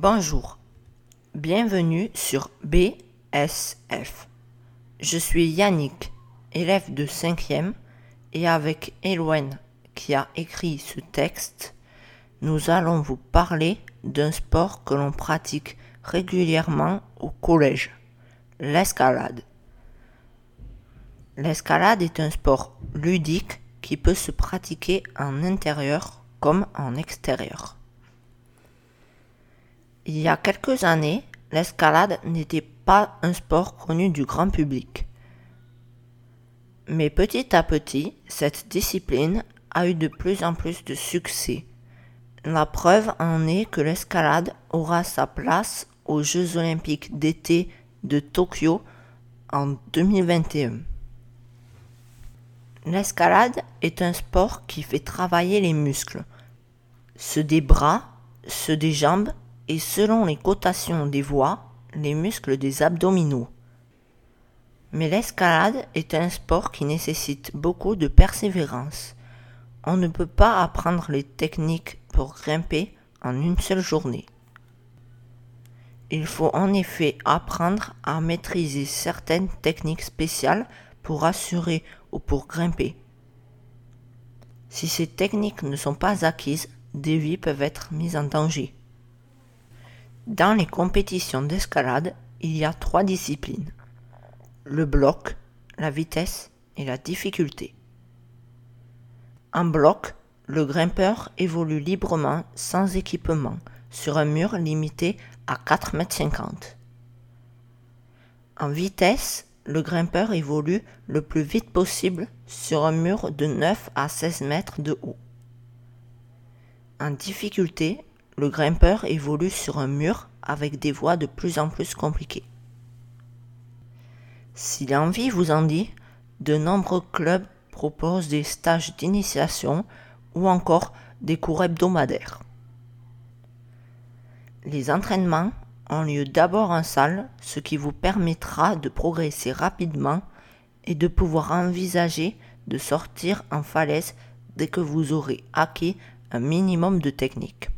Bonjour, bienvenue sur BSF. Je suis Yannick, élève de 5e, et avec Eloine qui a écrit ce texte, nous allons vous parler d'un sport que l'on pratique régulièrement au collège, l'escalade. L'escalade est un sport ludique qui peut se pratiquer en intérieur comme en extérieur. Il y a quelques années, l'escalade n'était pas un sport connu du grand public. Mais petit à petit, cette discipline a eu de plus en plus de succès. La preuve en est que l'escalade aura sa place aux Jeux olympiques d'été de Tokyo en 2021. L'escalade est un sport qui fait travailler les muscles, ceux des bras, ceux des jambes et selon les cotations des voies, les muscles des abdominaux. Mais l'escalade est un sport qui nécessite beaucoup de persévérance. On ne peut pas apprendre les techniques pour grimper en une seule journée. Il faut en effet apprendre à maîtriser certaines techniques spéciales pour assurer ou pour grimper. Si ces techniques ne sont pas acquises, des vies peuvent être mises en danger. Dans les compétitions d'escalade, il y a trois disciplines. Le bloc, la vitesse et la difficulté. En bloc, le grimpeur évolue librement sans équipement sur un mur limité à 4,50 m. En vitesse, le grimpeur évolue le plus vite possible sur un mur de 9 à 16 mètres de haut. En difficulté, le grimpeur évolue sur un mur avec des voies de plus en plus compliquées. Si l'envie vous en dit, de nombreux clubs proposent des stages d'initiation ou encore des cours hebdomadaires. Les entraînements ont lieu d'abord en salle, ce qui vous permettra de progresser rapidement et de pouvoir envisager de sortir en falaise dès que vous aurez acquis un minimum de technique.